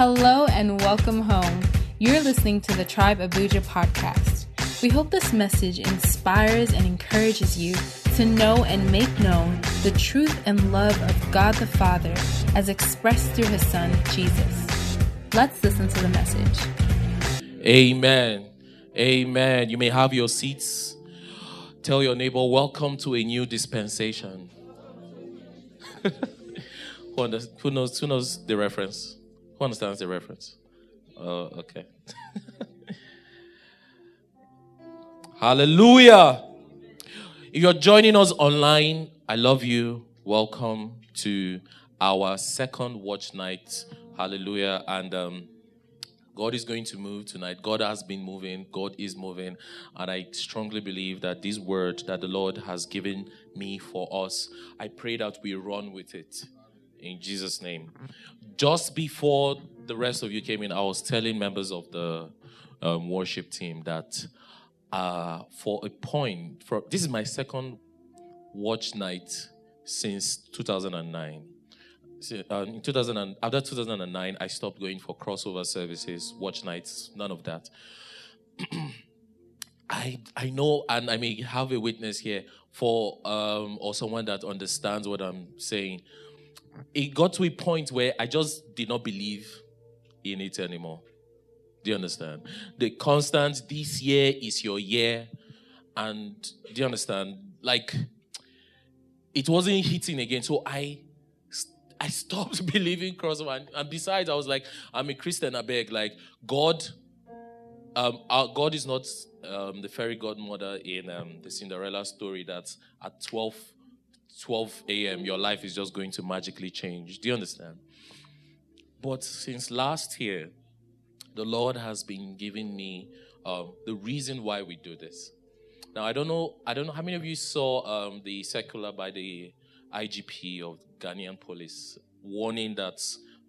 Hello and welcome home. You're listening to the Tribe Abuja podcast. We hope this message inspires and encourages you to know and make known the truth and love of God the Father as expressed through his Son, Jesus. Let's listen to the message. Amen. Amen. You may have your seats. Tell your neighbor, welcome to a new dispensation. who, knows, who knows the reference? Who understands the reference? Oh, okay. Hallelujah. If you're joining us online, I love you. Welcome to our second watch night. Hallelujah. And um, God is going to move tonight. God has been moving. God is moving. And I strongly believe that this word that the Lord has given me for us, I pray that we run with it in Jesus' name. Just before the rest of you came in, I was telling members of the um, worship team that uh, for a point, for this is my second watch night since 2009. So, uh, in 2000 and, after 2009, I stopped going for crossover services, watch nights, none of that. I I know, and I may have a witness here for um, or someone that understands what I'm saying. It got to a point where I just did not believe in it anymore. Do you understand? The constant, this year is your year, and do you understand? Like, it wasn't hitting again. So I I stopped believing crossover. And, and besides, I was like, I'm a Christian, I beg. Like, God, um, our God is not um, the fairy godmother in um, the Cinderella story that at 12, 12 a.m., your life is just going to magically change. Do you understand? But since last year, the Lord has been giving me um, the reason why we do this. Now, I don't know. I don't know how many of you saw um, the circular by the IGP of Ghanaian police warning that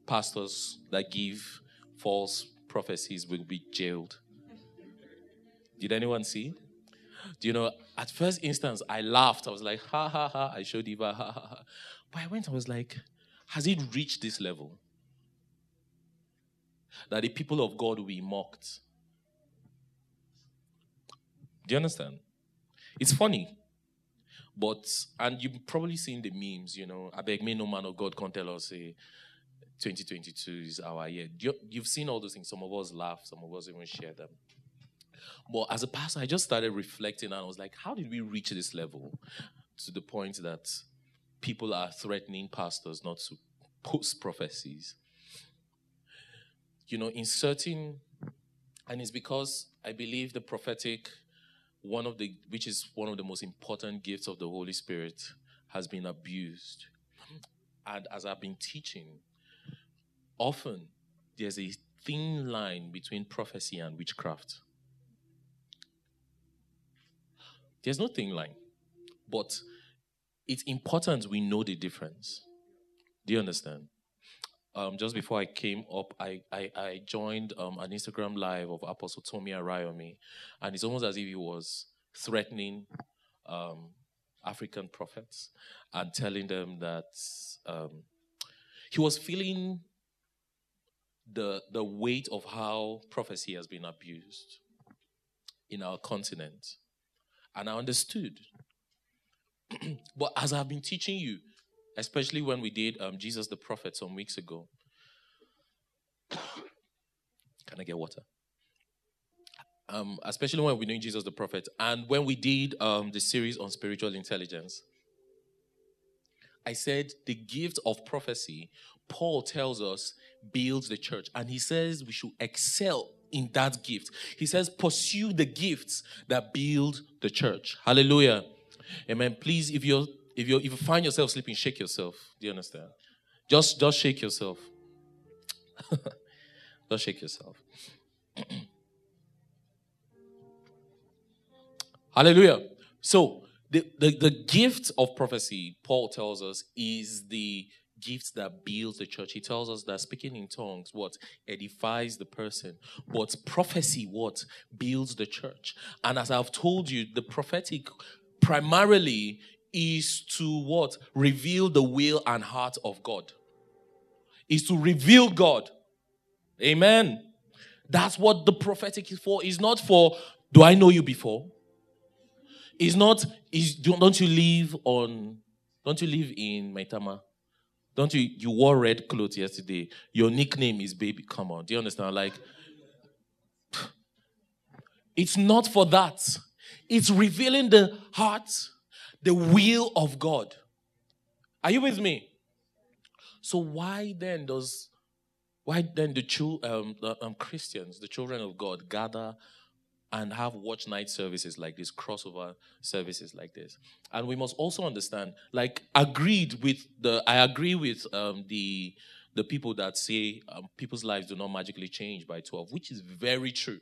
pastors that give false prophecies will be jailed. Did anyone see? Do you know? At first instance, I laughed. I was like, ha ha ha. I showed Eva, ha ha ha. But I went. I was like, has it reached this level? That the people of God will be mocked. Do you understand? It's funny. But, and you've probably seen the memes, you know, I beg me, no man of God can tell us, eh, say, 2022 is our year. You, you've seen all those things. Some of us laugh, some of us even share them. But as a pastor, I just started reflecting and I was like, how did we reach this level to the point that people are threatening pastors not to post prophecies? You know, inserting, and it's because I believe the prophetic one of the which is one of the most important gifts of the holy spirit has been abused and as i've been teaching often there's a thin line between prophecy and witchcraft there's no thin line but it's important we know the difference do you understand um, just before I came up, I, I, I joined um, an Instagram live of Apostle Tomi Arayomi, and it's almost as if he was threatening um, African prophets and telling them that um, he was feeling the, the weight of how prophecy has been abused in our continent. And I understood. but as I've been teaching you, especially when we did um, Jesus the Prophet some weeks ago. Can I get water? Um, especially when we're doing Jesus the Prophet, and when we did um, the series on spiritual intelligence, I said the gift of prophecy, Paul tells us, builds the church, and he says we should excel in that gift. He says, pursue the gifts that build the church. Hallelujah. Amen. Please, if you're if you if you find yourself sleeping, shake yourself. Do you understand? Just just shake yourself. just shake yourself. Hallelujah. So the, the, the gift of prophecy, Paul tells us, is the gift that builds the church. He tells us that speaking in tongues, what edifies the person, but prophecy, what builds the church. And as I've told you, the prophetic primarily is to what? Reveal the will and heart of God. Is to reveal God. Amen. That's what the prophetic is for. It's not for, do I know you before? It's not, is don't you live on, don't you live in Maitama? Don't you, you wore red clothes yesterday. Your nickname is baby. Come on. Do you understand? Like, it's not for that. It's revealing the heart, the will of God. Are you with me? So why then does why then the, true um, um, Christians, the children of God, gather and have watch night services like this, crossover services like this? And we must also understand, like, agreed with the, I agree with um, the the people that say um, people's lives do not magically change by 12, which is very true.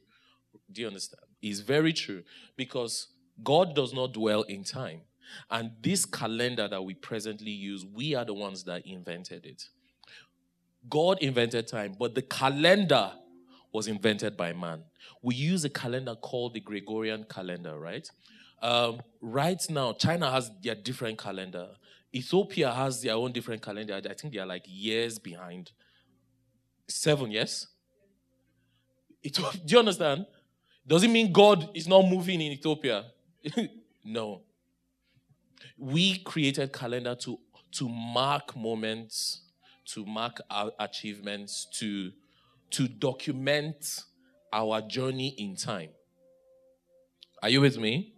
Do you understand? It's very true because God does not dwell in time. And this calendar that we presently use, we are the ones that invented it. God invented time, but the calendar was invented by man. We use a calendar called the Gregorian calendar, right? Um, right now, China has their different calendar. Ethiopia has their own different calendar. I think they are like years behind. Seven, yes? It, do you understand? Does it mean God is not moving in Ethiopia? no. We created calendar to, to mark moments to mark our achievements, to, to document our journey in time. Are you with me?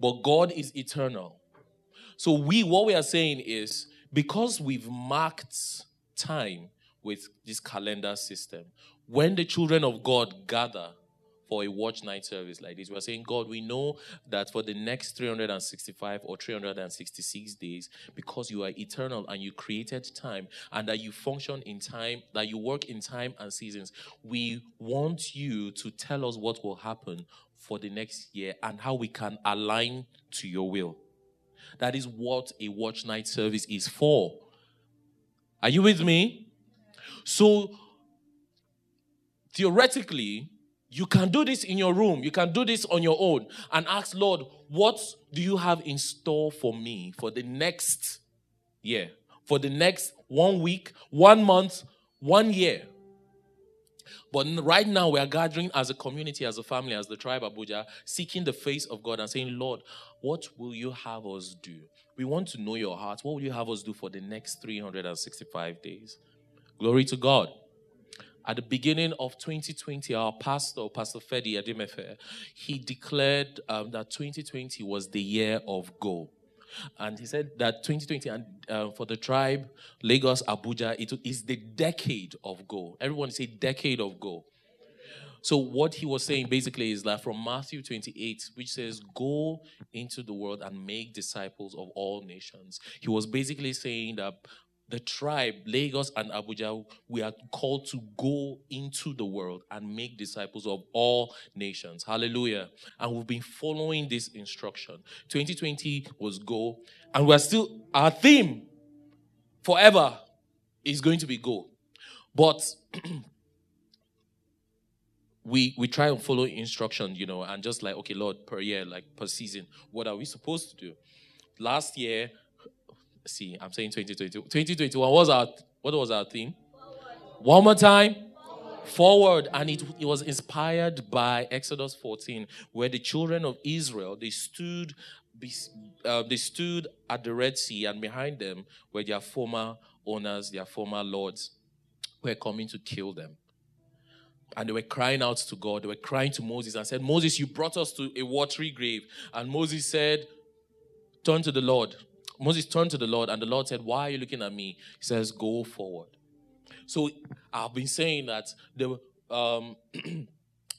But God is eternal. So we what we are saying is because we've marked time with this calendar system, when the children of God gather for a watch night service like this. We're saying, God, we know that for the next 365 or 366 days, because you are eternal and you created time and that you function in time, that you work in time and seasons, we want you to tell us what will happen for the next year and how we can align to your will. That is what a watch night service is for. Are you with me? So, theoretically, you can do this in your room. You can do this on your own and ask, Lord, what do you have in store for me for the next year? For the next one week, one month, one year. But right now, we are gathering as a community, as a family, as the tribe Abuja, seeking the face of God and saying, Lord, what will you have us do? We want to know your heart. What will you have us do for the next 365 days? Glory to God at the beginning of 2020, our pastor, Pastor Fedi Adimefe, he declared um, that 2020 was the year of go. And he said that 2020 and uh, for the tribe, Lagos, Abuja, it is the decade of go. Everyone say decade of go. So what he was saying basically is that from Matthew 28, which says, "Go into the world and make disciples of all nations," he was basically saying that the tribe, Lagos and Abuja, we are called to go into the world and make disciples of all nations. Hallelujah. And we've been following this instruction. 2020 was go, and we're still, our theme forever is going to be go. But we we try and follow instruction, you know, and just like, okay, Lord, per year, like per season, what are we supposed to do? Last year, see, I'm saying 2020. 2021 was our what was our theme? Forward. One more time. Forward. Forward. And it, it was inspired by Exodus 14, where the children of Israel they stood uh, they stood at the Red Sea, and behind them were their former owners, their former lords, who were coming to kill them. And they were crying out to God. They were crying to Moses and said, Moses, you brought us to a watery grave. And Moses said, Turn to the Lord. Moses turned to the Lord, and the Lord said, Why are you looking at me? He says, Go forward. So I've been saying that the um,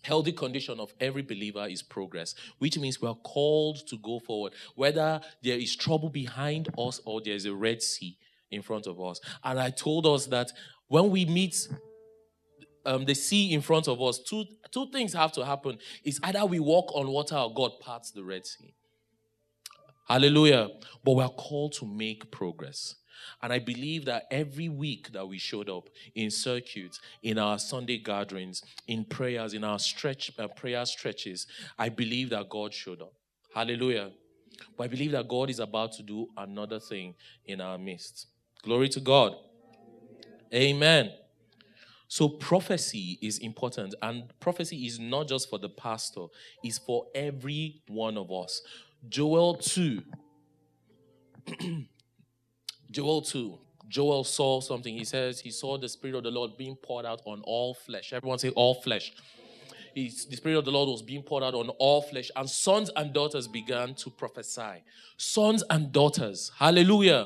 healthy condition of every believer is progress, which means we are called to go forward, whether there is trouble behind us or there is a Red Sea in front of us. And I told us that when we meet um, the sea in front of us, two, two things have to happen. It's either we walk on water or God parts the Red Sea. Hallelujah. But we're called to make progress. And I believe that every week that we showed up in circuits, in our Sunday gatherings, in prayers, in our stretch uh, prayer stretches, I believe that God showed up. Hallelujah. But I believe that God is about to do another thing in our midst. Glory to God. Amen. So prophecy is important, and prophecy is not just for the pastor, it's for every one of us. Joel 2. Joel 2. Joel saw something. He says he saw the Spirit of the Lord being poured out on all flesh. Everyone say all flesh. He's, the Spirit of the Lord was being poured out on all flesh, and sons and daughters began to prophesy. Sons and daughters. Hallelujah.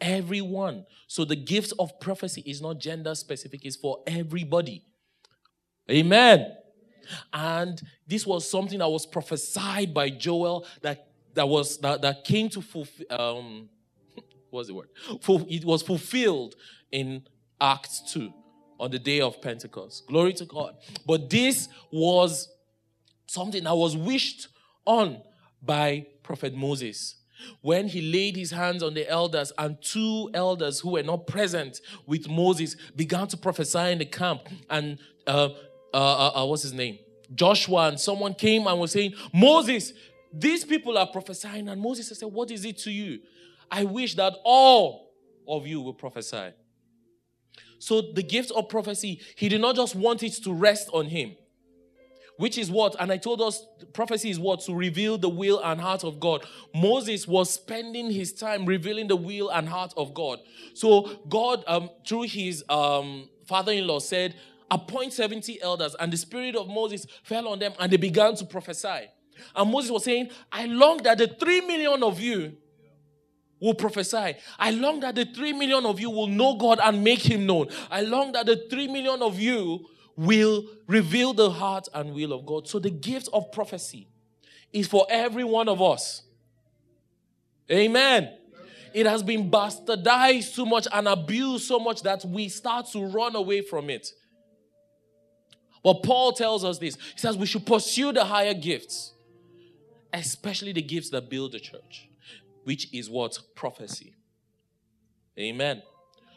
Everyone. So the gift of prophecy is not gender specific, it's for everybody. Amen. And this was something that was prophesied by Joel that that was that, that came to fulfill um what's the word? it was fulfilled in Acts 2 on the day of Pentecost. Glory to God. But this was something that was wished on by Prophet Moses when he laid his hands on the elders and two elders who were not present with Moses began to prophesy in the camp and uh, uh, uh, uh, what's his name Joshua and someone came and was saying Moses these people are prophesying and Moses said what is it to you I wish that all of you will prophesy so the gift of prophecy he did not just want it to rest on him which is what? And I told us prophecy is what? To reveal the will and heart of God. Moses was spending his time revealing the will and heart of God. So God, um, through his um, father-in-law, said, appoint 70 elders. And the spirit of Moses fell on them and they began to prophesy. And Moses was saying, I long that the three million of you will prophesy. I long that the three million of you will know God and make him known. I long that the three million of you will reveal the heart and will of God. So the gift of prophecy is for every one of us. Amen. It has been bastardized so much and abused so much that we start to run away from it. But Paul tells us this. He says we should pursue the higher gifts, especially the gifts that build the church, which is what? Prophecy. Amen.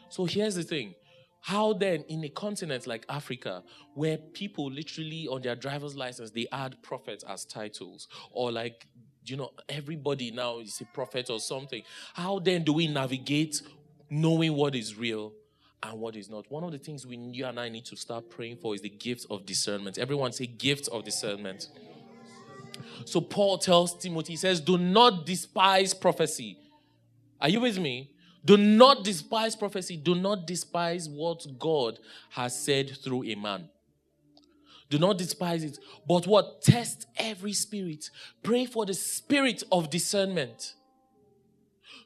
So here's the thing how then, in a continent like Africa, where people literally on their driver's license they add prophets as titles, or like you know everybody now is a prophet or something, how then do we navigate knowing what is real and what is not? One of the things we you and I need to start praying for is the gift of discernment. Everyone say gift of discernment. So Paul tells Timothy, he says, Do not despise prophecy. Are you with me? Do not despise prophecy. Do not despise what God has said through a man. Do not despise it. But what? Test every spirit. Pray for the spirit of discernment.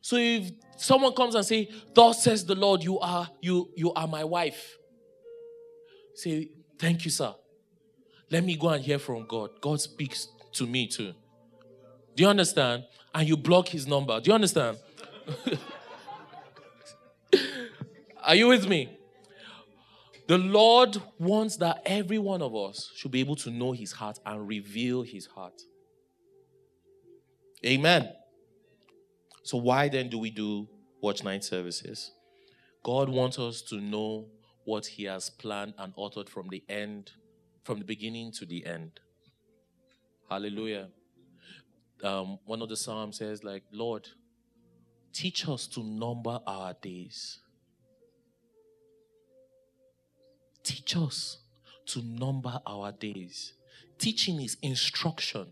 So if someone comes and say, Thus says the Lord, you are you you are my wife. Say, Thank you, sir. Let me go and hear from God. God speaks to me too. Do you understand? And you block his number. Do you understand? Are you with me? The Lord wants that every one of us should be able to know his heart and reveal his heart. Amen. So, why then do we do watch night services? God wants us to know what he has planned and authored from the end, from the beginning to the end. Hallelujah. Um, one of the Psalms says, like, Lord, teach us to number our days Teach us to number our days. Teaching is instruction.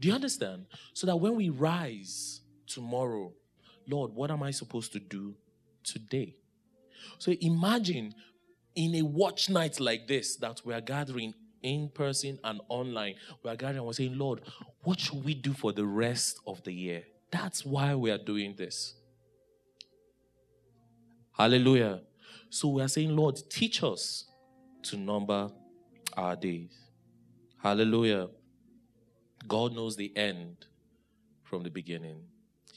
Do you understand? So that when we rise tomorrow, Lord, what am I supposed to do today? So imagine in a watch night like this that we are gathering in person and online, we are gathering and we're saying, Lord, what should we do for the rest of the year? That's why we are doing this. Hallelujah. So we are saying, Lord, teach us to number our days. Hallelujah. God knows the end from the beginning.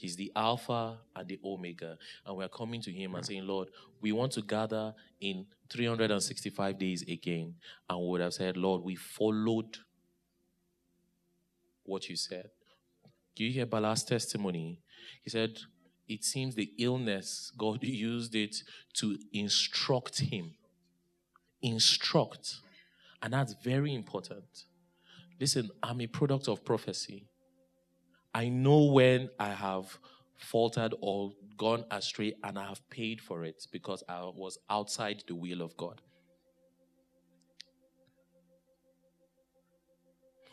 He's the Alpha and the Omega. And we're coming to Him and hmm. saying, Lord, we want to gather in 365 days again. And we would have said, Lord, we followed what you said. Do you hear Bala's testimony? He said, it seems the illness, God used it to instruct him. Instruct. And that's very important. Listen, I'm a product of prophecy. I know when I have faltered or gone astray and I have paid for it because I was outside the will of God.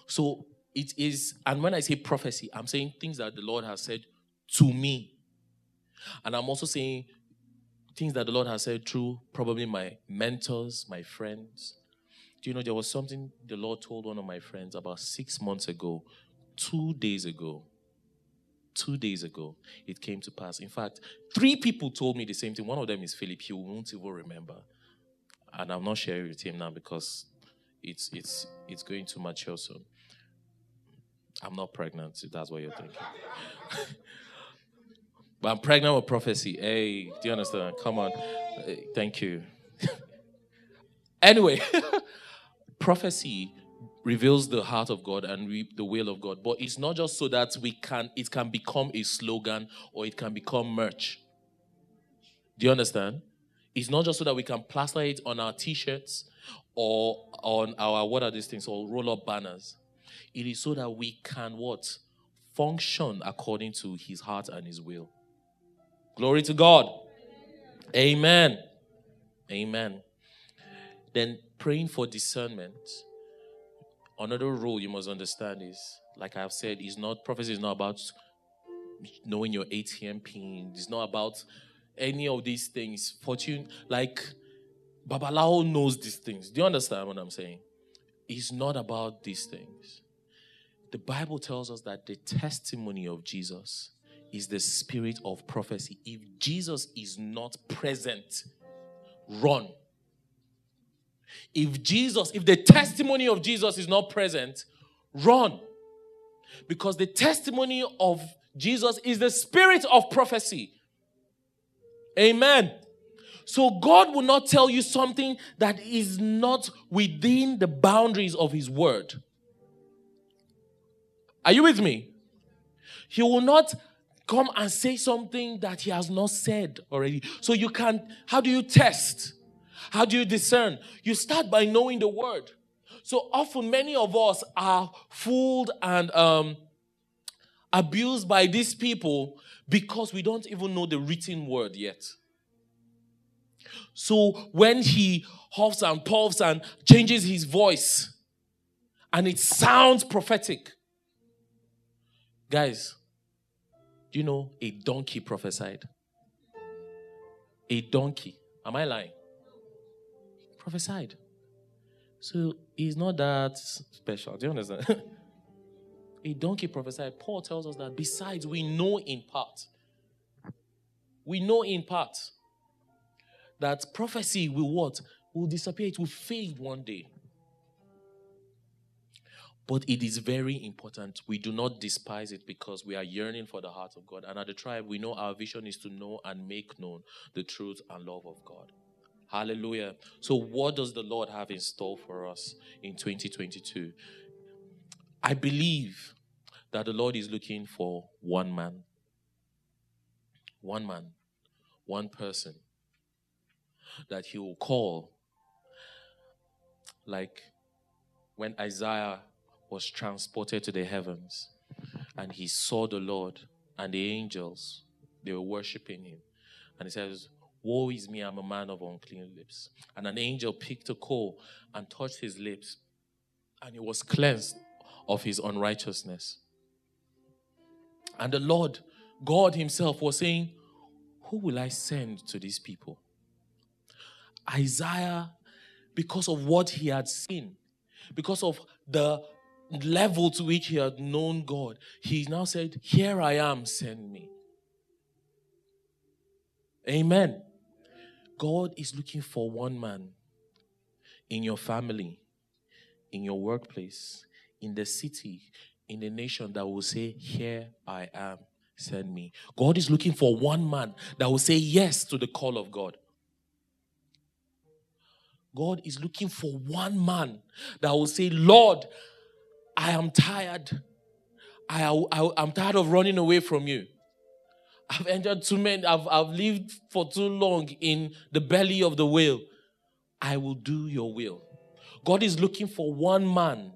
So it is, and when I say prophecy, I'm saying things that the Lord has said to me. And I'm also saying things that the Lord has said through probably my mentors, my friends. Do you know there was something the Lord told one of my friends about six months ago, two days ago? Two days ago, it came to pass. In fact, three people told me the same thing. One of them is Philip. He won't even remember. And I'm not sharing with him now because it's it's it's going to mature soon. I'm not pregnant, if that's what you're thinking. but I'm pregnant with prophecy. Hey, do you understand? Come on. Hey, thank you. anyway, prophecy reveals the heart of God and re- the will of God. But it's not just so that we can it can become a slogan or it can become merch. Do you understand? It's not just so that we can plaster it on our t-shirts or on our what are these things or roll up banners. It is so that we can what? Function according to his heart and his will. Glory to God. Amen. Amen. Then praying for discernment. Another rule you must understand is, like I've said, is not prophecy is not about knowing your ATM pin. It's not about any of these things. Fortune, like Babalawo knows these things. Do you understand what I'm saying? It's not about these things. The Bible tells us that the testimony of Jesus is the spirit of prophecy. If Jesus is not present, run. If Jesus, if the testimony of Jesus is not present, run. Because the testimony of Jesus is the spirit of prophecy. Amen. So God will not tell you something that is not within the boundaries of His word. Are you with me? He will not come and say something that He has not said already. So you can, how do you test? How do you discern? You start by knowing the word. So often, many of us are fooled and um, abused by these people because we don't even know the written word yet. So when he huffs and puffs and changes his voice, and it sounds prophetic, guys, do you know a donkey prophesied? A donkey. Am I lying? Prophesied. So he's not that special. Do you understand? a donkey prophesied. Paul tells us that besides, we know in part. We know in part that prophecy will what? Will disappear. It will fade one day. But it is very important. We do not despise it because we are yearning for the heart of God. And at the tribe, we know our vision is to know and make known the truth and love of God. Hallelujah. So, what does the Lord have in store for us in 2022? I believe that the Lord is looking for one man. One man. One person that he will call. Like when Isaiah was transported to the heavens and he saw the Lord and the angels, they were worshiping him. And he says, Woe is me, I'm a man of unclean lips. And an angel picked a coal and touched his lips, and he was cleansed of his unrighteousness. And the Lord, God Himself, was saying, Who will I send to these people? Isaiah, because of what he had seen, because of the level to which he had known God, he now said, Here I am, send me. Amen. God is looking for one man in your family, in your workplace, in the city, in the nation that will say, Here I am, send me. God is looking for one man that will say yes to the call of God. God is looking for one man that will say, Lord, I am tired. I, I, I'm tired of running away from you. I've entered too many, I've, I've lived for too long in the belly of the whale. I will do your will. God is looking for one man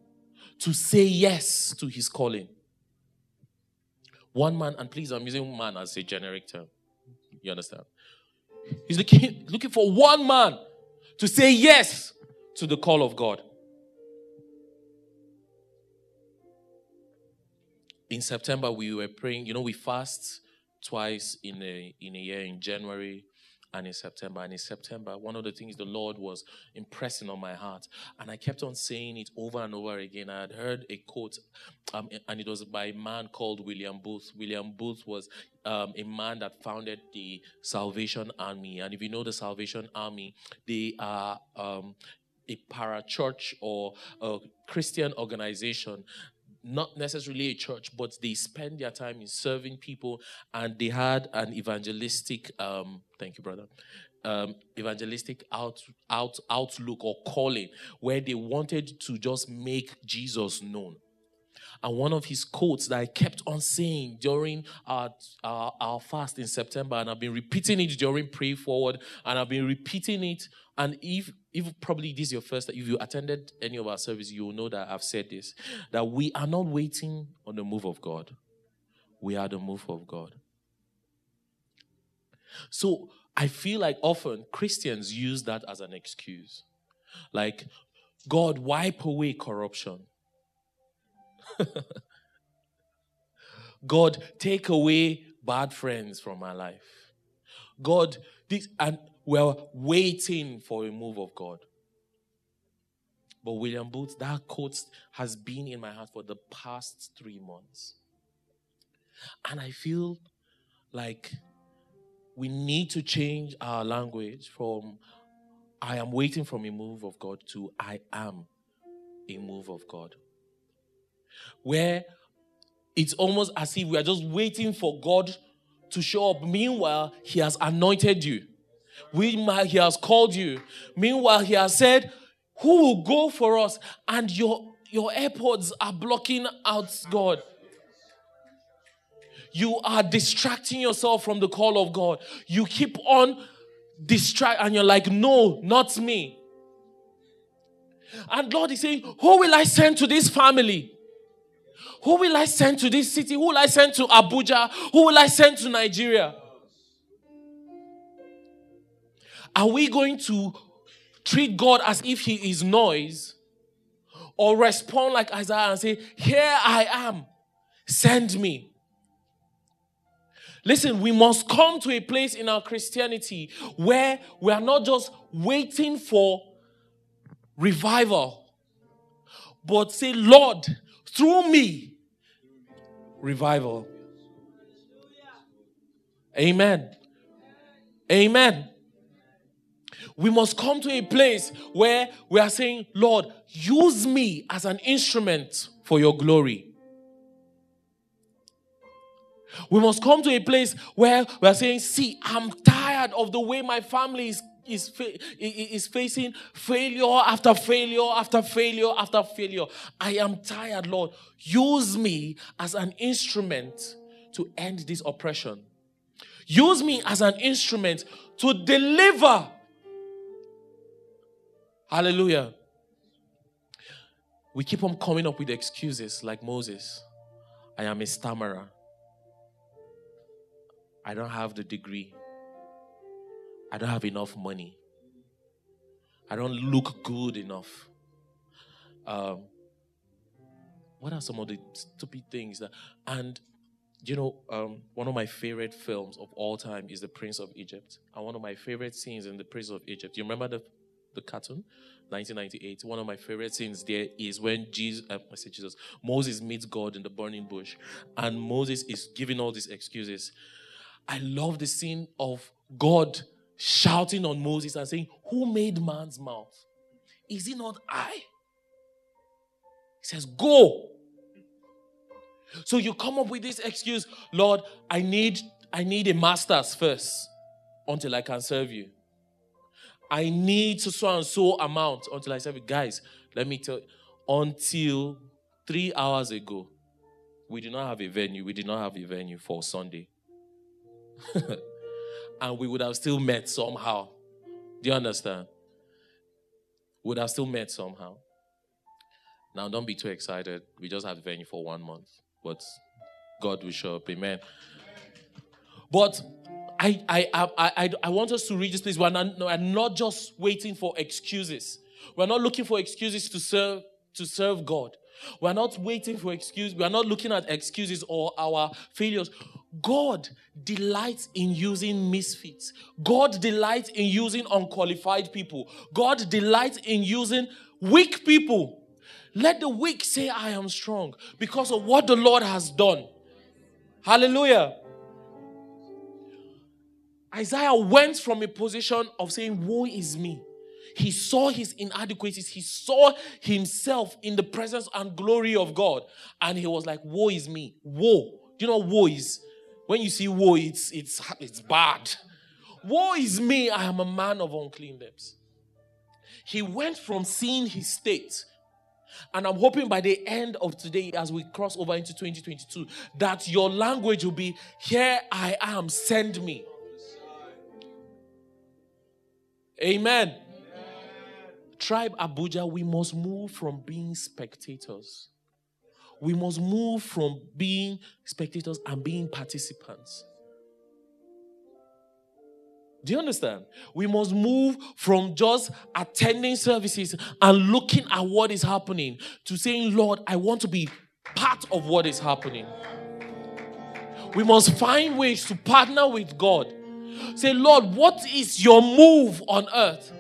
to say yes to his calling. One man, and please, I'm using man as a generic term. You understand? He's looking, looking for one man to say yes to the call of God. in September we were praying. You know, we fast twice in a in a year in January and in September. And in September, one of the things the Lord was impressing on my heart, and I kept on saying it over and over again. I had heard a quote, um, and it was by a man called William Booth. William Booth was um, a man that founded the Salvation Army. And if you know the Salvation Army, they are um, a parachurch or a Christian organization not necessarily a church, but they spend their time in serving people, and they had an evangelistic. Um, thank you, brother. Um, evangelistic out, out, outlook or calling, where they wanted to just make Jesus known. And one of his quotes that I kept on saying during our, our, our fast in September, and I've been repeating it during Pray Forward, and I've been repeating it. And if, if probably this is your first, if you attended any of our services, you will know that I've said this that we are not waiting on the move of God, we are the move of God. So I feel like often Christians use that as an excuse. Like, God, wipe away corruption. God, take away bad friends from my life. God, this, and we're waiting for a move of God. But William Booth, that quote has been in my heart for the past three months. And I feel like we need to change our language from I am waiting for a move of God to I am a move of God where it's almost as if we are just waiting for God to show up. Meanwhile, He has anointed you. He has called you. Meanwhile, He has said, Who will go for us? And your, your AirPods are blocking out God. You are distracting yourself from the call of God. You keep on distract, and you're like, No, not me. And Lord is saying, Who will I send to this family? Who will I send to this city? Who will I send to Abuja? Who will I send to Nigeria? Are we going to treat God as if He is noise? Or respond like Isaiah and say, Here I am, send me? Listen, we must come to a place in our Christianity where we are not just waiting for revival, but say, Lord, through me, revival. Amen. Amen. We must come to a place where we are saying, Lord, use me as an instrument for your glory. We must come to a place where we are saying, See, I'm tired of the way my family is is, is facing failure after failure after failure after failure. I am tired, Lord. Use me as an instrument to end this oppression. Use me as an instrument to deliver. Hallelujah. We keep on coming up with excuses like Moses. I am a stammerer. I don't have the degree. I don't have enough money. I don't look good enough. Um, what are some of the stupid things that, and you know, um, one of my favorite films of all time is The Prince of Egypt. And one of my favorite scenes in The Prince of Egypt, you remember the, the cartoon? 1998. One of my favorite scenes there is when Jesus, uh, I say Jesus, Moses meets God in the burning bush, and Moses is giving all these excuses. I love the scene of God shouting on Moses and saying, Who made man's mouth? Is it not I? He says, Go. So you come up with this excuse, Lord, I need I need a master's first until I can serve you. I need to so and so amount until I serve you. Guys, let me tell you, until three hours ago, we did not have a venue. We did not have a venue for Sunday. and we would have still met somehow. Do you understand? Would have still met somehow. Now, don't be too excited. We just had venue for one month, but God will show up. Amen. But I, I, I, I, I want us to read this place. We're not, we're not just waiting for excuses. We're not looking for excuses to serve, to serve God. We're not waiting for excuses. We're not looking at excuses or our failures. God delights in using misfits. God delights in using unqualified people. God delights in using weak people. Let the weak say, I am strong because of what the Lord has done. Hallelujah. Isaiah went from a position of saying, Woe is me. He saw his inadequacies. He saw himself in the presence and glory of God. And he was like, Woe is me. Woe. Do you know what woe is? When you see woe, it's, it's, it's bad. Woe is me. I am a man of unclean lips. He went from seeing his state and I'm hoping by the end of today, as we cross over into 2022, that your language will be, Here I am, send me. Amen. Amen. Tribe Abuja, we must move from being spectators. We must move from being spectators and being participants. Do you understand? We must move from just attending services and looking at what is happening to saying, Lord, I want to be part of what is happening. We must find ways to partner with God. Say, Lord, what is your move on earth?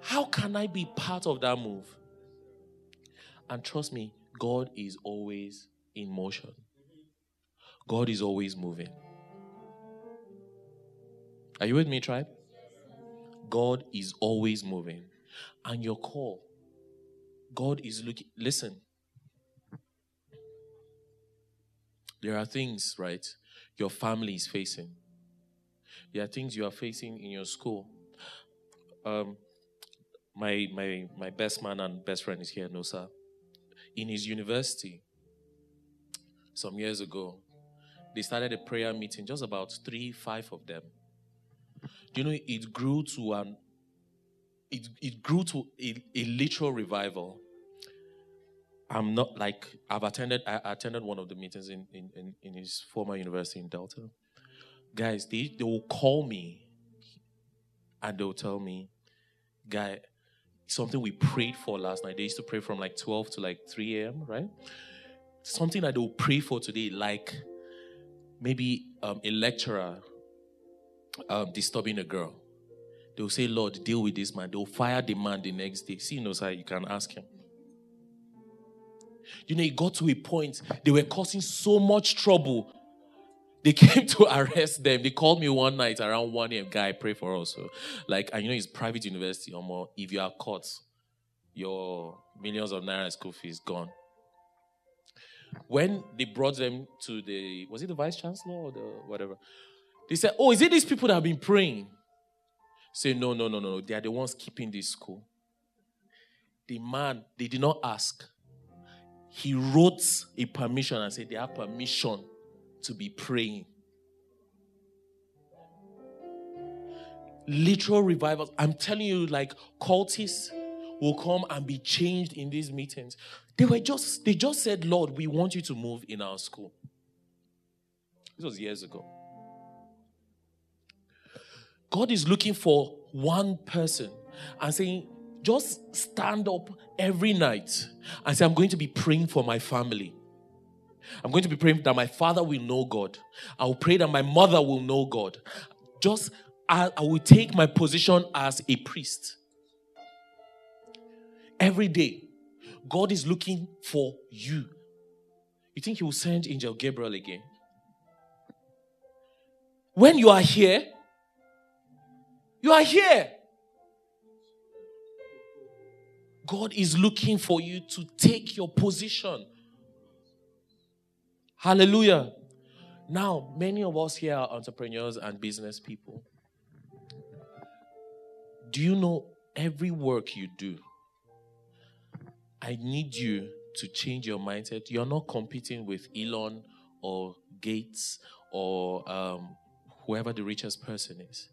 How can I be part of that move? And trust me, God is always in motion, God is always moving. Are you with me, tribe? God is always moving. And your call, God is looking. Listen, there are things, right, your family is facing. There are things you are facing in your school. Um, my my my best man and best friend is here, Nosa. In his university, some years ago, they started a prayer meeting, just about three, five of them Do you know, it grew to an it, it grew to a, a literal revival. I'm not like I've attended I attended one of the meetings in, in, in, in his former university in Delta. Guys, they, they will call me and they'll tell me, guy, something we prayed for last night. They used to pray from like 12 to like 3 a.m., right? Something that they'll pray for today, like maybe um, a lecturer um, disturbing a girl. They'll say, Lord, deal with this man. They'll fire the man the next day. See, Nosa you can ask him. You know, it got to a point, they were causing so much trouble. They came to arrest them. They called me one night around 1 a.m. Guy, pray for us. So, like, and you know, it's private university. Or more, if you are caught, your millions of naira school fees gone. When they brought them to the, was it the vice chancellor or the whatever? They said, Oh, is it these people that have been praying? Say, No, no, no, no. They are the ones keeping this school. The man, they did not ask. He wrote a permission and said they have permission to be praying. Literal revivals. I'm telling you, like cultists will come and be changed in these meetings. They were just, they just said, Lord, we want you to move in our school. This was years ago. God is looking for one person and saying, just stand up every night and say, I'm going to be praying for my family. I'm going to be praying that my father will know God. I will pray that my mother will know God. Just, I, I will take my position as a priest. Every day, God is looking for you. You think He will send Angel Gabriel again? When you are here, you are here. God is looking for you to take your position. Hallelujah. Now, many of us here are entrepreneurs and business people. Do you know every work you do? I need you to change your mindset. You're not competing with Elon or Gates or um, whoever the richest person is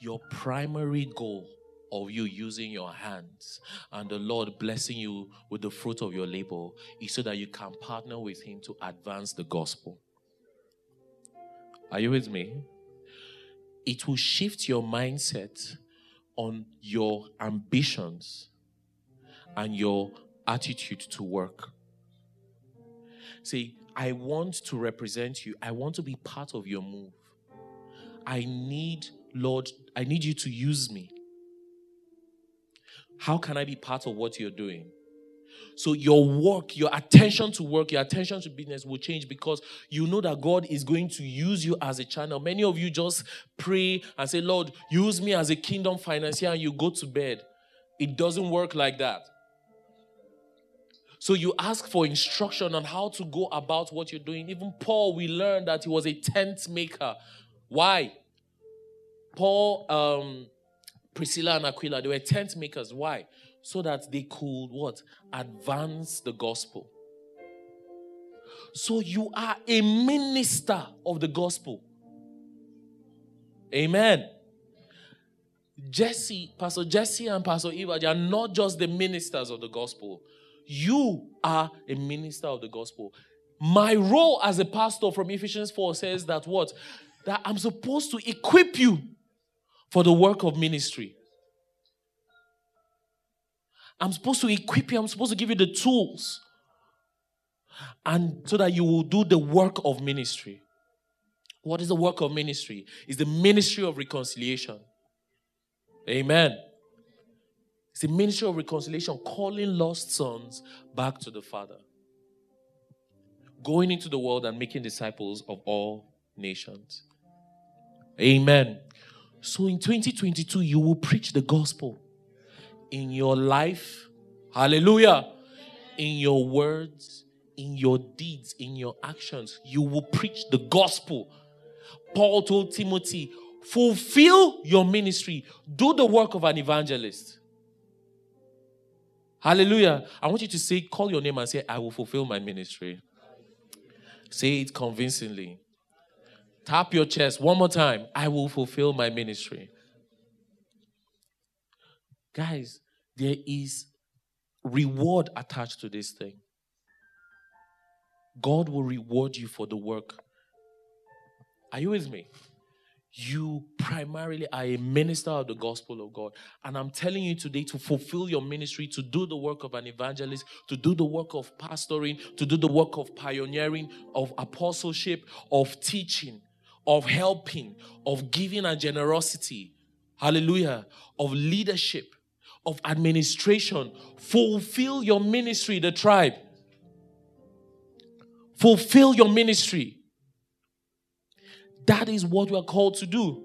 your primary goal of you using your hands and the Lord blessing you with the fruit of your labor is so that you can partner with Him to advance the gospel. Are you with me? It will shift your mindset on your ambitions and your attitude to work. See, I want to represent you. I want to be part of your move. I need, Lord, I need you to use me. How can I be part of what you're doing? So your work, your attention to work, your attention to business will change because you know that God is going to use you as a channel. Many of you just pray and say, Lord, use me as a kingdom financier, and you go to bed. It doesn't work like that. So you ask for instruction on how to go about what you're doing. Even Paul, we learned that he was a tent maker. Why? Paul, um, Priscilla, and Aquila, they were tent makers. Why? So that they could what? Advance the gospel. So you are a minister of the gospel. Amen. Jesse, Pastor Jesse and Pastor Eva, they are not just the ministers of the gospel. You are a minister of the gospel. My role as a pastor from Ephesians 4 says that what? That I'm supposed to equip you for the work of ministry. I'm supposed to equip you, I'm supposed to give you the tools. And so that you will do the work of ministry. What is the work of ministry? Is the ministry of reconciliation. Amen. It's the ministry of reconciliation, calling lost sons back to the Father. Going into the world and making disciples of all nations. Amen. So in 2022, you will preach the gospel in your life. Hallelujah. In your words, in your deeds, in your actions. You will preach the gospel. Paul told Timothy, fulfill your ministry, do the work of an evangelist. Hallelujah. I want you to say, call your name and say, I will fulfill my ministry. Say it convincingly. Tap your chest one more time. I will fulfill my ministry. Guys, there is reward attached to this thing. God will reward you for the work. Are you with me? you primarily are a minister of the gospel of God. And I'm telling you today to fulfill your ministry, to do the work of an evangelist, to do the work of pastoring, to do the work of pioneering, of apostleship, of teaching, of helping, of giving and generosity. Hallelujah. Of leadership, of administration. Fulfill your ministry, the tribe. Fulfill your ministry. That is what we're called to do.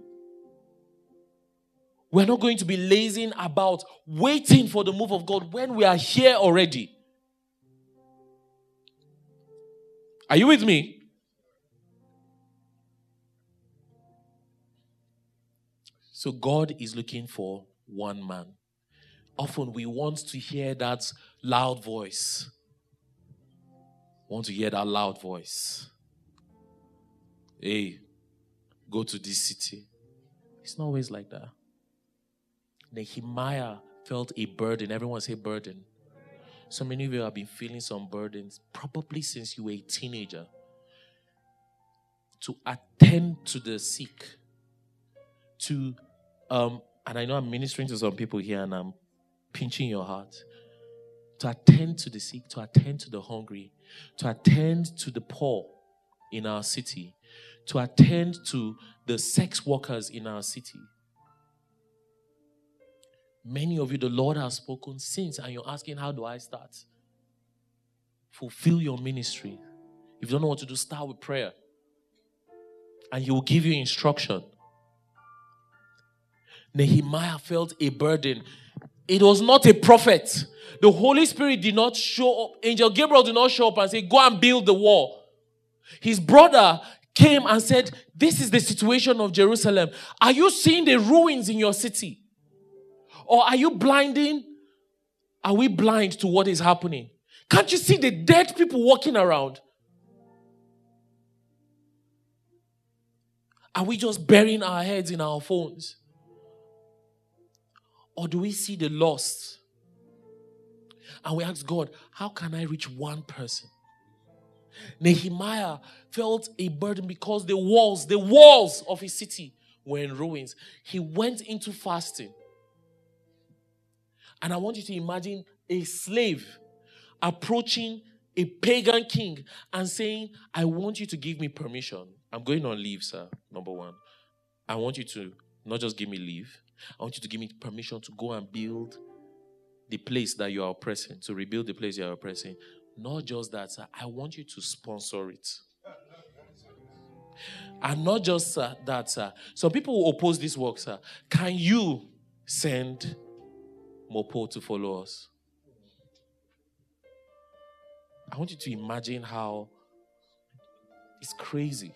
We're not going to be lazing about waiting for the move of God when we are here already. Are you with me? So, God is looking for one man. Often we want to hear that loud voice. Want to hear that loud voice. Hey, go to this city. It's not always like that. Nehemiah felt a burden. Everyone say burden. So many of you have been feeling some burdens, probably since you were a teenager, to attend to the sick, to, um, and I know I'm ministering to some people here and I'm pinching your heart, to attend to the sick, to attend to the hungry, to attend to the poor in our city, to attend to the sex workers in our city. Many of you, the Lord has spoken since, and you're asking, How do I start? Fulfill your ministry. If you don't know what to do, start with prayer. And He will give you instruction. Nehemiah felt a burden. It was not a prophet. The Holy Spirit did not show up. Angel Gabriel did not show up and say, Go and build the wall. His brother came and said, This is the situation of Jerusalem. Are you seeing the ruins in your city? Or are you blinding? Are we blind to what is happening? Can't you see the dead people walking around? Are we just burying our heads in our phones? Or do we see the lost? And we ask God, how can I reach one person? Nehemiah felt a burden because the walls, the walls of his city were in ruins. He went into fasting. And I want you to imagine a slave approaching a pagan king and saying, I want you to give me permission. I'm going on leave, sir. Number one. I want you to not just give me leave, I want you to give me permission to go and build the place that you are oppressing, to rebuild the place you are oppressing. Not just that, sir. I want you to sponsor it. And not just uh, that, sir. Some people will oppose this work, sir. Can you send Mopo to follow us? I want you to imagine how it's crazy.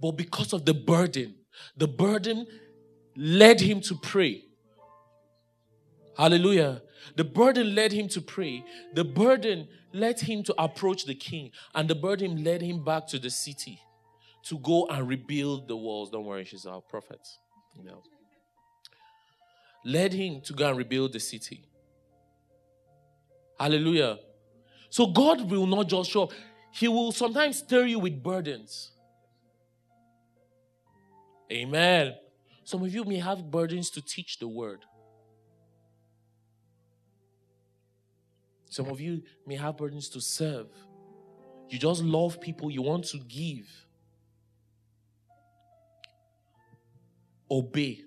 But because of the burden, the burden led him to pray. Hallelujah. The burden led him to pray. The burden led him to approach the king. And the burden led him back to the city to go and rebuild the walls. Don't worry, she's our prophet. No. Led him to go and rebuild the city. Hallelujah. So God will not just show up, He will sometimes stir you with burdens. Amen. Some of you may have burdens to teach the word. Some of you may have burdens to serve. You just love people, you want to give. Obey.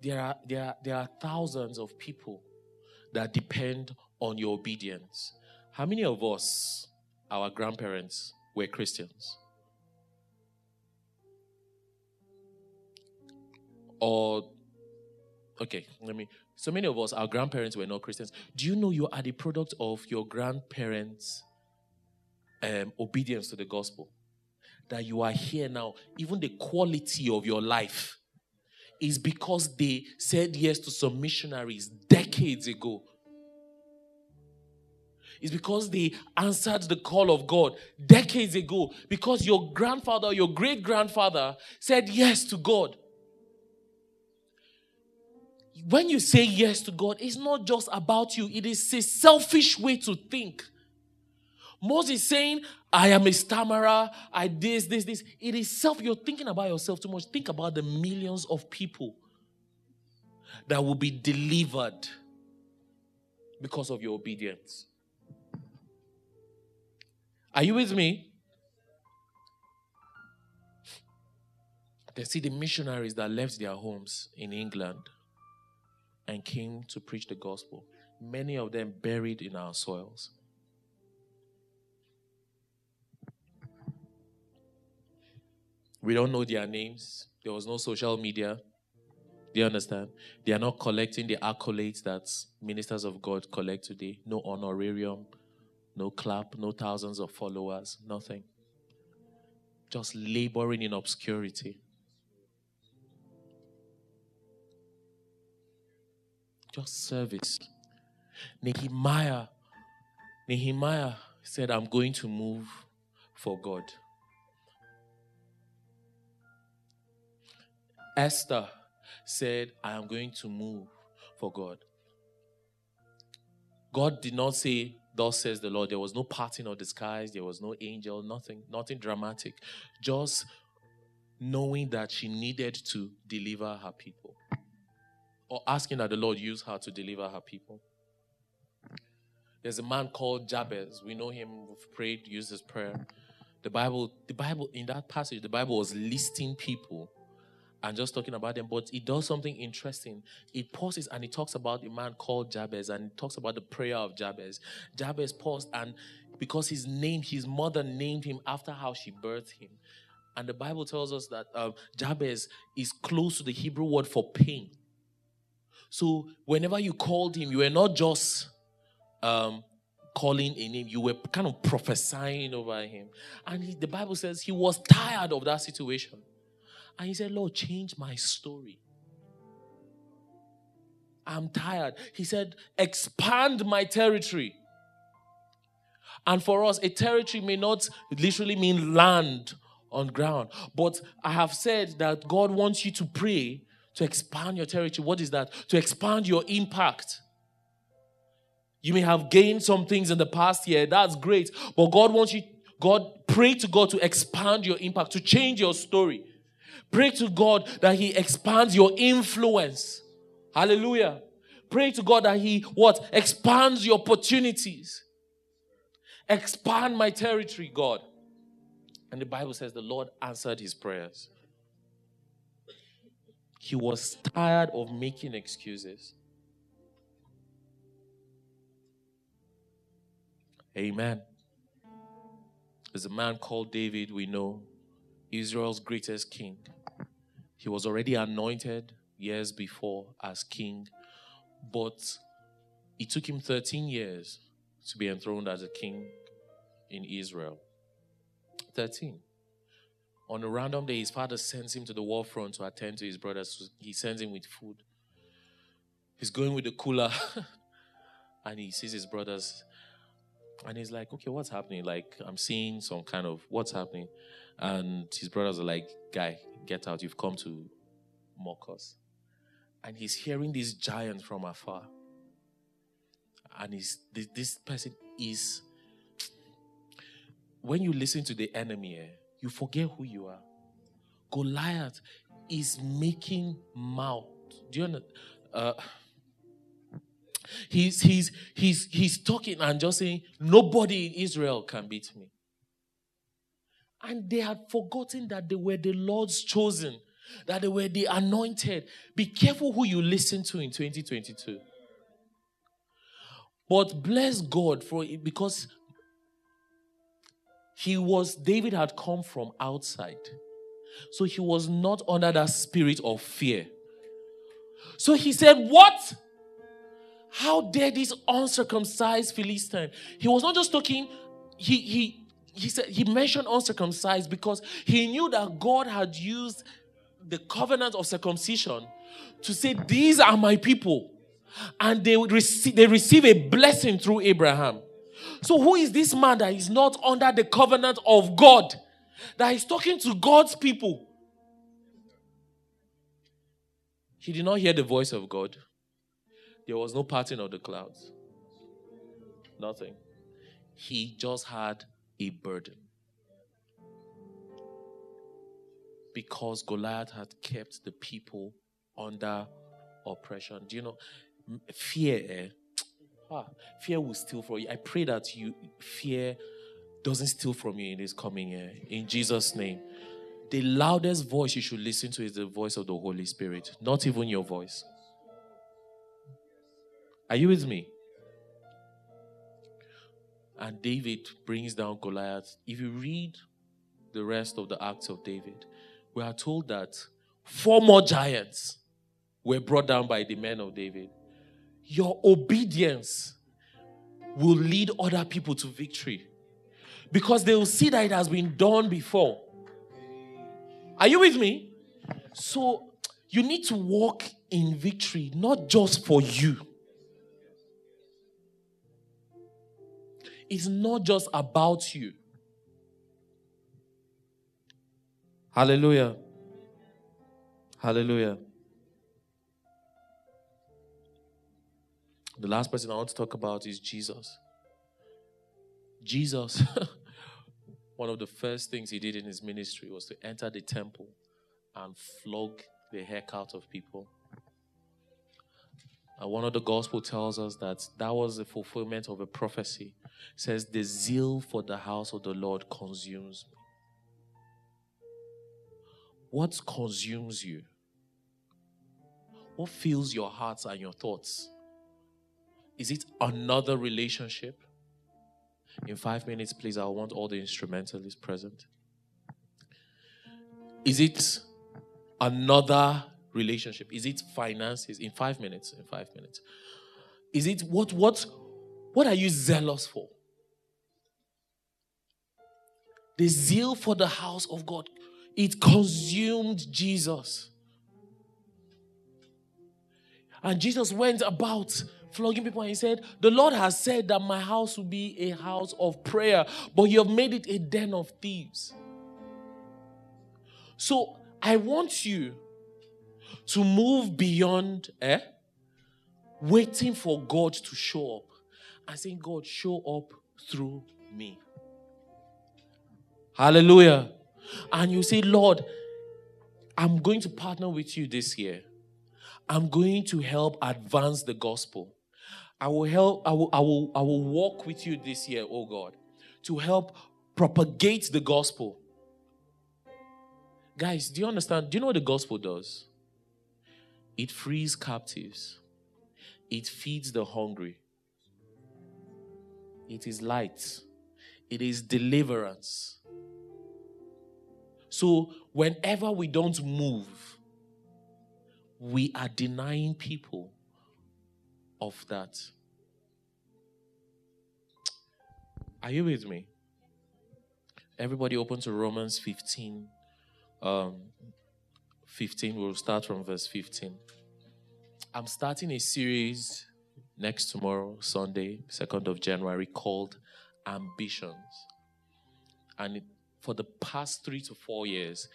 There are, there, are, there are thousands of people that depend on your obedience. How many of us, our grandparents, were Christians? Or, okay, let me. So many of us, our grandparents were not Christians. Do you know you are the product of your grandparents' um, obedience to the gospel? That you are here now, even the quality of your life is because they said yes to some missionaries decades ago. It's because they answered the call of God decades ago. Because your grandfather, your great grandfather said yes to God when you say yes to God, it's not just about you, it is a selfish way to think. Moses saying, I am a stammerer, I this, this, this. It is self, you're thinking about yourself too much. Think about the millions of people that will be delivered because of your obedience. Are you with me? They see the missionaries that left their homes in England and came to preach the gospel. Many of them buried in our soils. We don't know their names. There was no social media. Do you understand? They are not collecting the accolades that ministers of God collect today. No honorarium, no clap, no thousands of followers, nothing. Just laboring in obscurity. Just service. Nehemiah, Nehemiah said, I'm going to move for God. Esther said, I am going to move for God. God did not say, Thus says the Lord. There was no parting of the skies, there was no angel, nothing, nothing dramatic. Just knowing that she needed to deliver her people or asking that the Lord use her to deliver her people. There's a man called Jabez. We know him, we've prayed, used his prayer. The Bible, the Bible, in that passage, the Bible was listing people and just talking about them, but it does something interesting. It pauses and it talks about a man called Jabez and it talks about the prayer of Jabez. Jabez paused and because his name, his mother named him after how she birthed him. And the Bible tells us that um, Jabez is close to the Hebrew word for pain. So whenever you called him, you were not just um, calling a name, you were kind of prophesying over him. And he, the Bible says he was tired of that situation. And he said, Lord, change my story. I'm tired. He said, expand my territory. And for us, a territory may not literally mean land on ground, but I have said that God wants you to pray to expand your territory. What is that? To expand your impact. You may have gained some things in the past year. That's great. But God wants you, God, pray to God to expand your impact, to change your story. Pray to God that He expands your influence. Hallelujah. Pray to God that He what expands your opportunities. Expand my territory, God. And the Bible says the Lord answered his prayers. He was tired of making excuses. Amen. There's a man called David, we know, Israel's greatest king. He was already anointed years before as king, but it took him 13 years to be enthroned as a king in Israel. 13. On a random day, his father sends him to the war front to attend to his brothers. He sends him with food. He's going with the cooler and he sees his brothers and he's like, okay, what's happening? Like, I'm seeing some kind of what's happening. And his brothers are like, guy, get out. You've come to mock us. And he's hearing these giants from afar. And he's, this, this person is, when you listen to the enemy, eh, you forget who you are. Goliath is making mouth. Do you know? Uh, he's he's he's he's talking and just saying nobody in Israel can beat me. And they had forgotten that they were the Lord's chosen, that they were the anointed. Be careful who you listen to in 2022. But bless God for it because he was, David had come from outside. So he was not under that spirit of fear. So he said, What? How dare this uncircumcised Philistine? He was not just talking, he he he said he mentioned uncircumcised because he knew that God had used the covenant of circumcision to say, These are my people. And they would receive they receive a blessing through Abraham. So, who is this man that is not under the covenant of God? That is talking to God's people? He did not hear the voice of God. There was no parting of the clouds. Nothing. He just had a burden. Because Goliath had kept the people under oppression. Do you know? Fear, eh? Ah, fear will steal from you. I pray that you fear doesn't steal from you in this coming year. In Jesus' name. The loudest voice you should listen to is the voice of the Holy Spirit, not even your voice. Are you with me? And David brings down Goliath. If you read the rest of the acts of David, we are told that four more giants were brought down by the men of David your obedience will lead other people to victory because they will see that it has been done before. Are you with me? So you need to walk in victory, not just for you. It's not just about you. Hallelujah. Hallelujah. The last person I want to talk about is Jesus. Jesus, one of the first things he did in his ministry was to enter the temple and flog the heck out of people. And one of the gospel tells us that that was the fulfillment of a prophecy. It says, The zeal for the house of the Lord consumes me. What consumes you? What fills your hearts and your thoughts? Is it another relationship? In five minutes, please, I want all the instrumentalists present. Is it another relationship? Is it finances? In five minutes, in five minutes. Is it what what what are you zealous for? The zeal for the house of God, it consumed Jesus. And Jesus went about flogging people and he said, The Lord has said that my house will be a house of prayer, but you have made it a den of thieves. So I want you to move beyond eh, waiting for God to show up and saying, God, show up through me. Hallelujah. And you say, Lord, I'm going to partner with you this year. I'm going to help advance the gospel. I will help, I will, I will, I will walk with you this year, oh God, to help propagate the gospel. Guys, do you understand? Do you know what the gospel does? It frees captives, it feeds the hungry, it is light, it is deliverance. So, whenever we don't move, we are denying people of that. Are you with me? Everybody open to Romans 15. Um, 15, we'll start from verse 15. I'm starting a series next tomorrow, Sunday, 2nd of January, called Ambitions. And it, for the past three to four years,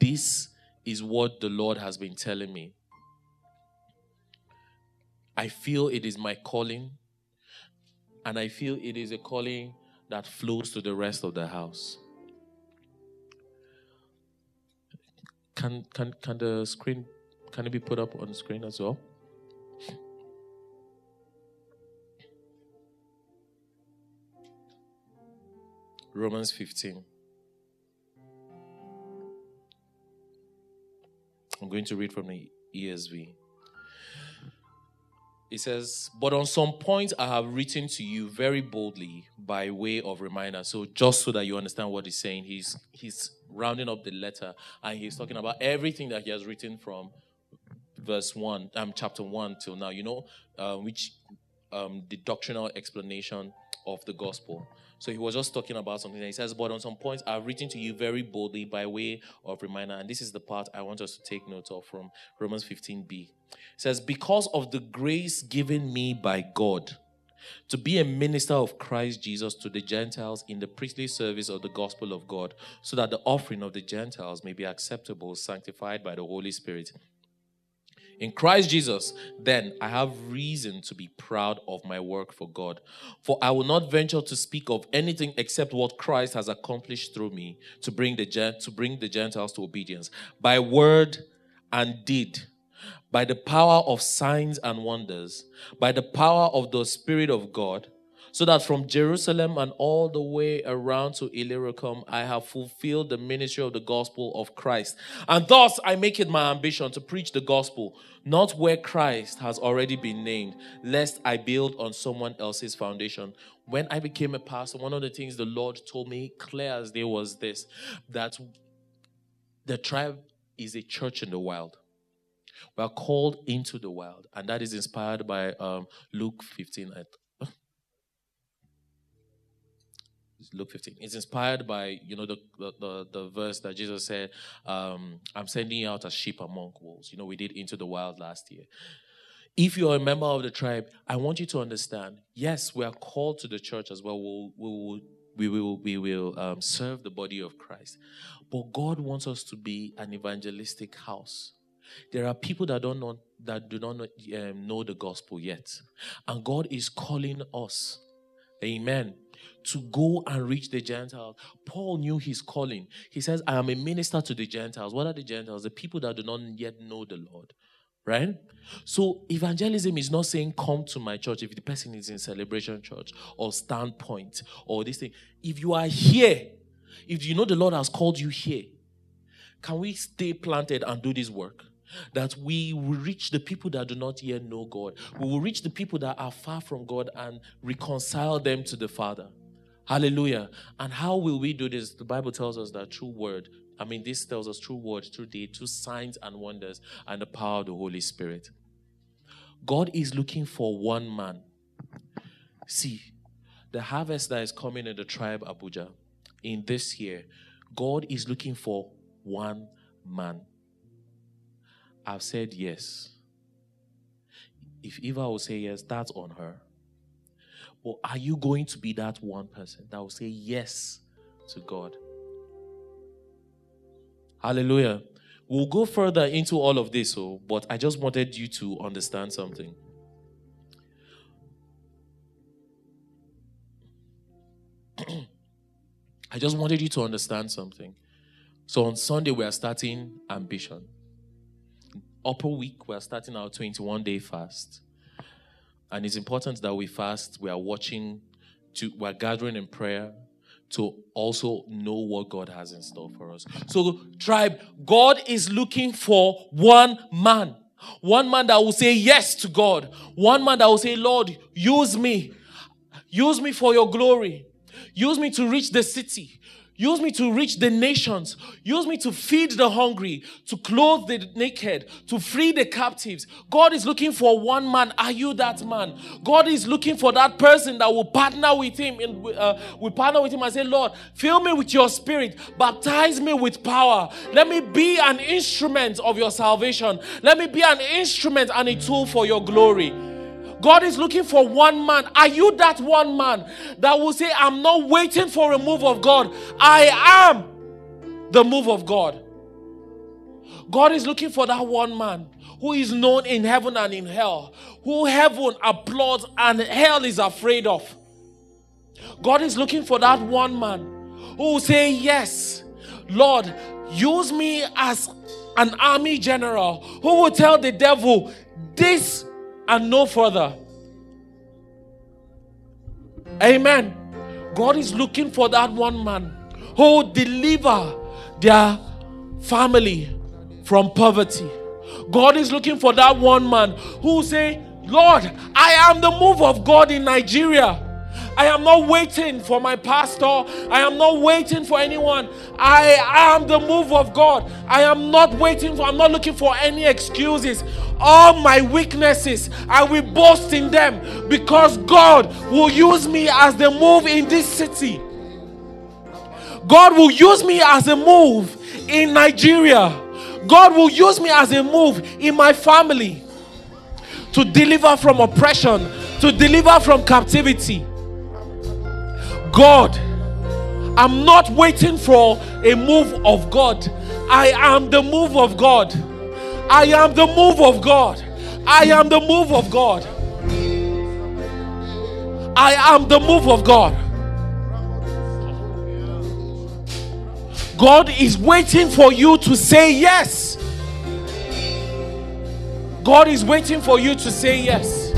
this is what the Lord has been telling me. I feel it is my calling, and I feel it is a calling that flows to the rest of the house. Can can can the screen can it be put up on the screen as well? Romans 15. I'm going to read from the ESV. It says, But on some points I have written to you very boldly by way of reminder. So just so that you understand what he's saying, he's he's rounding up the letter and he's talking about everything that he has written from verse 1, um, chapter 1 till now, you know, uh, which um, the doctrinal explanation of the gospel. So he was just talking about something. He says, But on some points, I've written to you very boldly by way of reminder. And this is the part I want us to take note of from Romans 15b. It says, Because of the grace given me by God to be a minister of Christ Jesus to the Gentiles in the priestly service of the gospel of God, so that the offering of the Gentiles may be acceptable, sanctified by the Holy Spirit in Christ Jesus, then I have reason to be proud of my work for God. For I will not venture to speak of anything except what Christ has accomplished through me to bring the, to bring the Gentiles to obedience by word and deed, by the power of signs and wonders, by the power of the Spirit of God so that from Jerusalem and all the way around to Illyricum, I have fulfilled the ministry of the gospel of Christ. And thus I make it my ambition to preach the gospel, not where Christ has already been named, lest I build on someone else's foundation. When I became a pastor, one of the things the Lord told me clear as day was this that the tribe is a church in the wild. We are called into the wild, and that is inspired by um, Luke 15, Luke 15. It's inspired by, you know, the, the, the, verse that Jesus said, um, I'm sending you out as sheep among wolves. You know, we did Into the Wild last year. If you're a member of the tribe, I want you to understand, yes, we are called to the church as well. We'll, we'll, we will, we will um, serve the body of Christ. But God wants us to be an evangelistic house. There are people that don't know that do not know, um, know the gospel yet, and God is calling us. Amen to go and reach the Gentiles. Paul knew his calling. He says, I am a minister to the Gentiles. What are the Gentiles? The people that do not yet know the Lord. Right? So evangelism is not saying come to my church if the person is in celebration church or standpoint or this thing. If you are here, if you know the Lord has called you here, can we stay planted and do this work? That we will reach the people that do not yet know God. We will reach the people that are far from God and reconcile them to the Father. Hallelujah. And how will we do this? The Bible tells us that through word. I mean, this tells us through word, through deed, through signs and wonders, and the power of the Holy Spirit. God is looking for one man. See, the harvest that is coming in the tribe Abuja in this year, God is looking for one man. I've said yes. If Eva will say yes, that's on her. But are you going to be that one person that will say yes to God? Hallelujah. We'll go further into all of this, so, oh, but I just wanted you to understand something. I just wanted you to understand something. So on Sunday, we are starting ambition. Upper week, we're starting our 21 day fast. And it's important that we fast. We are watching, to, we're gathering in prayer to also know what God has in store for us. So, tribe, God is looking for one man. One man that will say yes to God. One man that will say, Lord, use me. Use me for your glory. Use me to reach the city. Use me to reach the nations. Use me to feed the hungry, to clothe the naked, to free the captives. God is looking for one man. Are you that man? God is looking for that person that will partner with him. And uh, we partner with him and say, Lord, fill me with your spirit. Baptize me with power. Let me be an instrument of your salvation. Let me be an instrument and a tool for your glory. God is looking for one man. Are you that one man that will say, I'm not waiting for a move of God? I am the move of God. God is looking for that one man who is known in heaven and in hell, who heaven applauds and hell is afraid of. God is looking for that one man who will say, Yes, Lord, use me as an army general who will tell the devil, This and no further. Amen. God is looking for that one man who deliver their family from poverty. God is looking for that one man who say, Lord, I am the move of God in Nigeria. I am not waiting for my pastor. I am not waiting for anyone. I am the move of God. I am not waiting for, I'm not looking for any excuses. All my weaknesses, I will boast in them because God will use me as the move in this city. God will use me as a move in Nigeria. God will use me as a move in my family to deliver from oppression, to deliver from captivity. God. I'm not waiting for a move of God. I am the move of God. I am the move of God. I am the move of God. I am the move of God. God is waiting for you to say yes. God is waiting for you to say yes.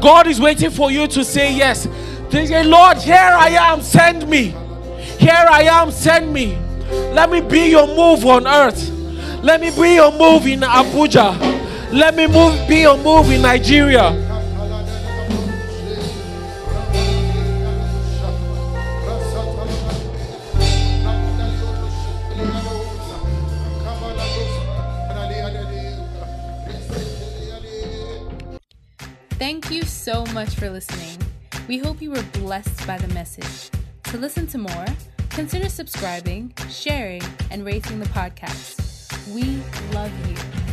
God is waiting for you to say yes. They say, Lord, here I am, send me. Here I am, send me. Let me be your move on earth. Let me be your move in Abuja. Let me move, be your move in Nigeria. Thank you so much for listening. We hope you were blessed by the message. To listen to more, consider subscribing, sharing, and rating the podcast. We love you.